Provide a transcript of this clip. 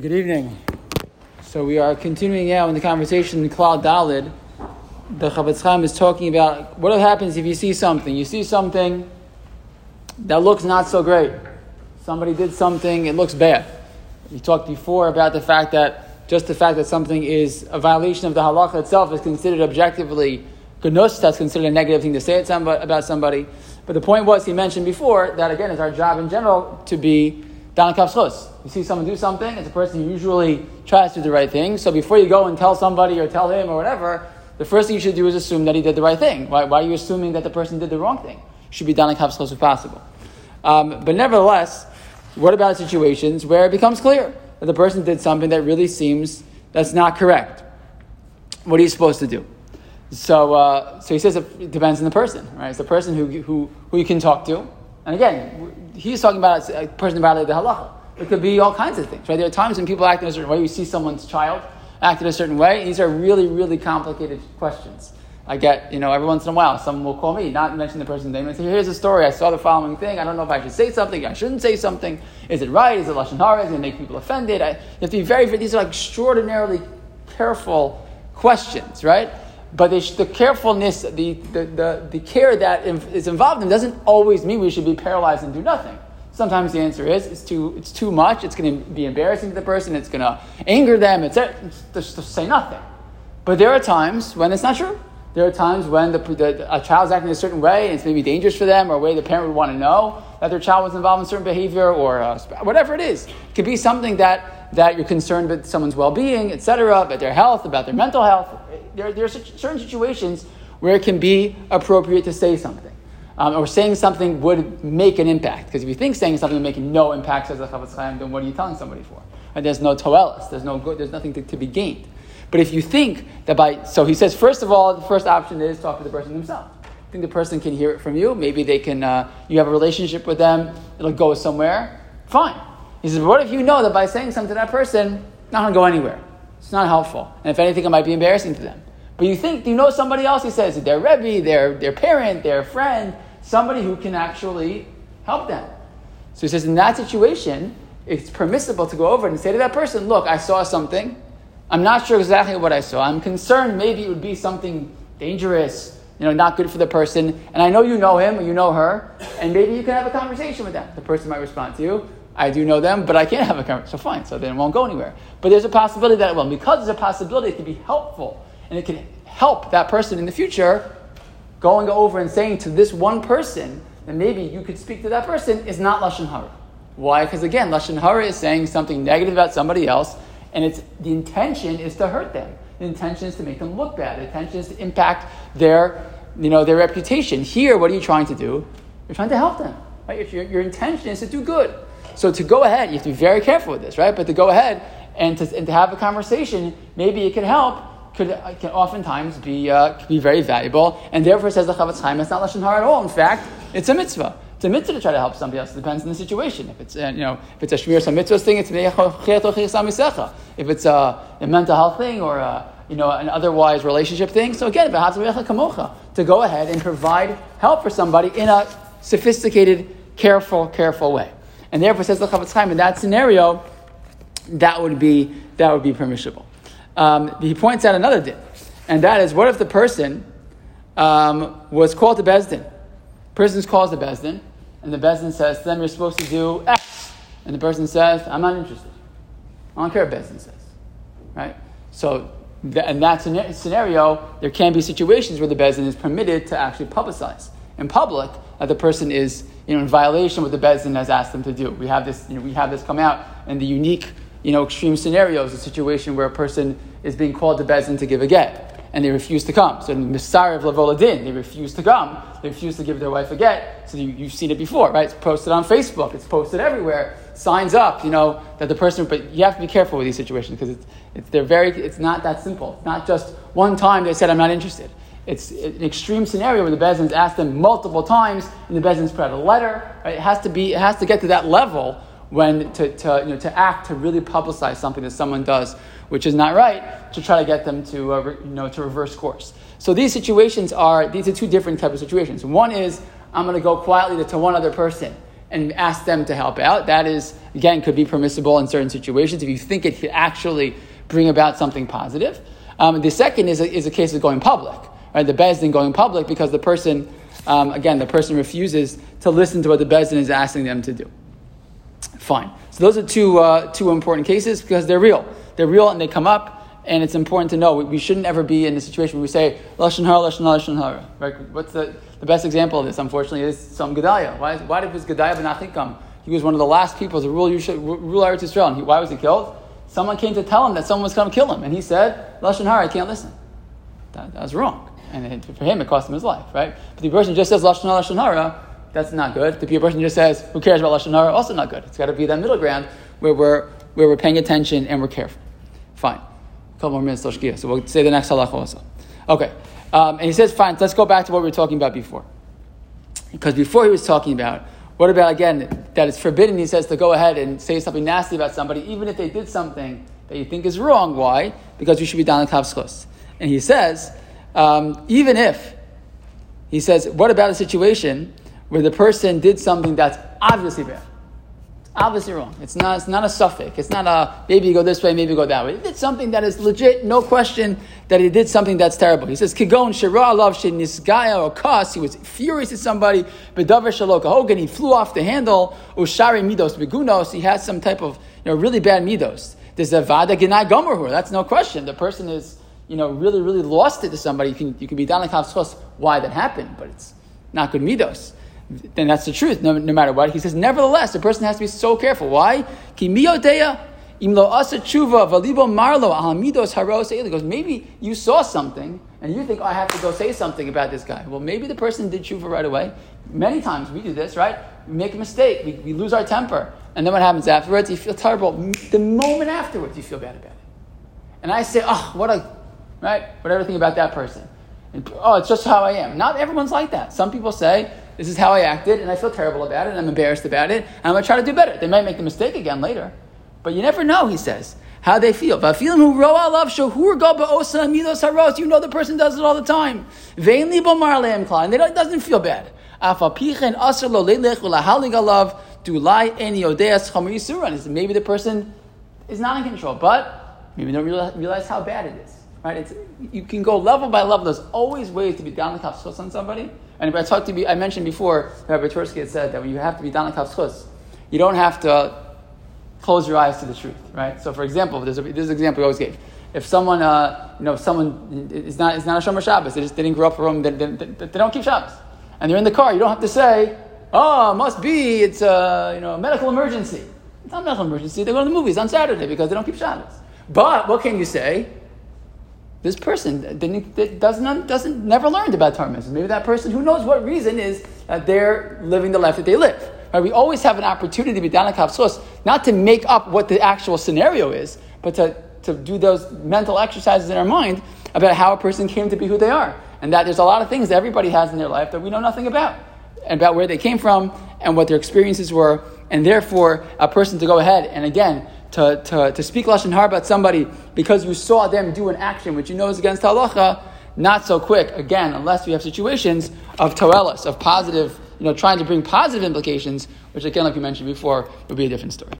Good evening. So we are continuing now in the conversation in Klal Dalid. The Chafetz Chaim is talking about what happens if you see something. You see something that looks not so great. Somebody did something, it looks bad. We talked before about the fact that just the fact that something is a violation of the halacha itself is considered objectively gnus, that's considered a negative thing to say about somebody. But the point was, he mentioned before, that again, it's our job in general to be Dan Kafschus. You see someone do something, it's a person who usually tries to do the right thing. So before you go and tell somebody or tell him or whatever, the first thing you should do is assume that he did the right thing. Why, why are you assuming that the person did the wrong thing? should be Dan Kafschus if possible. Um, but nevertheless, what about situations where it becomes clear that the person did something that really seems that's not correct? What are you supposed to do? So, uh, so he says it depends on the person, right? It's the person who, who, who you can talk to. And again, he's talking about a person violated the halacha. It could be all kinds of things, right? There are times when people act in a certain way. You see someone's child act in a certain way. These are really, really complicated questions. I get, you know, every once in a while, someone will call me, not mention the person's name, and say, here's a story. I saw the following thing. I don't know if I should say something. I shouldn't say something. Is it right? Is it Lashon Hara? Is it going to make people offended? I, you have to be very, these are like extraordinarily careful questions, right? But the carefulness, the, the, the, the care that is involved in doesn't always mean we should be paralyzed and do nothing. Sometimes the answer is it's too, it's too much, it's going to be embarrassing to the person, it's going to anger them, it's just to say nothing. But there are times when it's not true. There are times when the, the, a child's acting a certain way and it's maybe dangerous for them or a way the parent would want to know that their child was involved in certain behavior or uh, whatever it is. It could be something that, that you're concerned with someone's well-being, etc., about their health, about their mental health. There, there are certain situations where it can be appropriate to say something. Um, or saying something would make an impact. Because if you think saying something would make no impact, says the Chafetz Chaim, then what are you telling somebody for? And there's no toelis, there's no good, there's nothing to, to be gained. But if you think that by, so he says, first of all, the first option is talk to the person themselves. I think the person can hear it from you. Maybe they can, uh, you have a relationship with them, it'll go somewhere. Fine. He says, what if you know that by saying something to that person, not going to go anywhere? It's not helpful. And if anything, it might be embarrassing to them. But you think, you know somebody else, he says, their Rebbe, their, their parent, their friend, somebody who can actually help them. So he says, in that situation, it's permissible to go over and say to that person, look, I saw something. I'm not sure exactly what I saw. I'm concerned maybe it would be something dangerous, you know, not good for the person. And I know you know him or you know her, and maybe you can have a conversation with them. The person might respond to you. I do know them, but I can't have a conversation. So fine, so then it won't go anywhere. But there's a possibility that it will. Because there's a possibility, it can be helpful, and it can help that person in the future. Going over and saying to this one person that maybe you could speak to that person is not lashon hara. Why? Because again, lashon hara is saying something negative about somebody else and it's, the intention is to hurt them. The intention is to make them look bad. The intention is to impact their, you know, their reputation. Here, what are you trying to do? You're trying to help them. Right? Your intention is to do good. So to go ahead, you have to be very careful with this, right? But to go ahead and to, and to have a conversation, maybe it can help, could can oftentimes be, uh, be very valuable. And therefore, says the Chafetz Chaim, it's not Lashon Hara at all. In fact, it's a mitzvah. It's a mitzvah to try to help somebody else. It depends on the situation. If it's, uh, you know, if it's a shmir some mitzvah thing, it's if it's a, a mental health thing or a, you know, an otherwise relationship thing. So again, to go ahead and provide help for somebody in a sophisticated, careful, careful way. And therefore, says the Chafetz Chaim, in that scenario, that would be that would be permissible. Um, he points out another din, and that is, what if the person um, was called to Besdin? Person is called to Besdin, and the Bezdin says to them, you're supposed to do X. And the person says, I'm not interested. I don't care what Bezdin says. Right? So, in that scenario, there can be situations where the Bezdin is permitted to actually publicize in public that the person is you know, in violation of what the Bezdin has asked them to do. We have this, you know, we have this come out in the unique, you know, extreme scenarios, a situation where a person is being called to Bezdin to give a get and they refuse to come. So in Misar of Lavoladin, they refuse to come. They refuse to give their wife a get. So you, have seen it before, right? It's posted on Facebook. It's posted everywhere. Signs up, you know, that the person. But you have to be careful with these situations because it's, it's they're very. It's not that simple. It's not just one time they said I'm not interested. It's an extreme scenario where the Bezdin's asked them multiple times, and the Bezdin's put out a letter. Right? It has to be. It has to get to that level when to, to, you know, to act to really publicize something that someone does which is not right, to try to get them to, uh, re, you know, to reverse course. So these situations are, these are two different types of situations. One is, I'm going to go quietly to, to one other person and ask them to help out. That is, again, could be permissible in certain situations if you think it could actually bring about something positive. Um, the second is a, is a case of going public, right? The bezdin going public because the person, um, again, the person refuses to listen to what the bezdin is asking them to do. Fine. So those are two, uh, two important cases because they're real. They're real and they come up and it's important to know we, we shouldn't ever be in a situation where we say lashon hara, lashon hara, lashon hara. Right? What's the, the best example of this? Unfortunately, is some Gedaliah. Why, why did was Gedaliah ben Achikam? He was one of the last people to rule rule Eretz Yisrael. And he, why was he killed? Someone came to tell him that someone was going to kill him, and he said lashon hara, I can't listen. That, that was wrong, and it, for him, it cost him his life. Right? But the person just says lashon hara, lashon hara. That's not good. The person just says, "Who cares about lashon hara?" Also not good. It's got to be that middle ground where we're where we're paying attention and we're careful. Fine a couple more minutes, Toshkia. So we'll say the next halacha also. Okay. Um, and he says, fine, let's go back to what we were talking about before. Because before he was talking about, what about, again, that it's forbidden, he says, to go ahead and say something nasty about somebody, even if they did something that you think is wrong. Why? Because you should be down in kavskos. And he says, um, even if, he says, what about a situation where the person did something that's obviously bad? obviously wrong. It's not, it's not a suffix. It's not a maybe go this way, maybe go that way. Did something that is legit, no question that he did something that's terrible. He says, Kigon Shira love Nisgaya or Kas, he was furious at somebody, Bedavar Shaloka Hogan, he flew off the handle, Ushari Midos Begunos, he has some type of you know, really bad Midos. There's a Vada Ginai that's no question. The person is you know, really, really lost it to somebody. You can, you can be down like why that happened, but it's not good Midos then that's the truth, no, no, matter what. He says, nevertheless, the person has to be so careful. Why? He goes, maybe you saw something and you think, oh, I have to go say something about this guy. Well, maybe the person did tshuva right away. Many times we do this, right? We make a mistake, we, we lose our temper. And then what happens afterwards? You feel terrible. The moment afterwards, you feel bad about it. And I say, oh, what a, right? What everything about that person. And, oh, it's just how I am. Not everyone's like that. Some people say, this is how I acted, and I feel terrible about it, and I'm embarrassed about it, and I'm going to try to do better. They might make the mistake again later. But you never know, he says, how they feel. You know the person does it all the time. And it doesn't feel bad. Maybe the person is not in control, but maybe they don't realize how bad it is. Right? It's, you can go level by level. There's always ways to be down the kapschus on somebody. And I talked to be, I mentioned before, Rabbi Twerski had said that when you have to be down the kapschus, you don't have to close your eyes to the truth, right? So, for example, there's, a, there's an example we always gave. If someone, uh, you know, someone is not, is not a Shomer Shabbos, they just didn't grow up they, they, they, they, don't keep Shabbos. And they're in the car, you don't have to say, oh, must be, it's a, you know, a medical emergency. It's not a medical emergency, they go to the movies on Saturday because they don't keep Shabbos. But what can you say? This person that doesn't, doesn't never learned about Torah Maybe that person, who knows what reason, is that they're living the life that they live. Right? We always have an opportunity to be down at not to make up what the actual scenario is, but to, to do those mental exercises in our mind about how a person came to be who they are. And that there's a lot of things that everybody has in their life that we know nothing about. About where they came from and what their experiences were. And therefore, a person to go ahead and again, to, to, to speak Lashon Hara about somebody because you saw them do an action which you know is against halacha, not so quick, again, unless we have situations of toelis, of positive, you know, trying to bring positive implications, which again, like you mentioned before, would be a different story.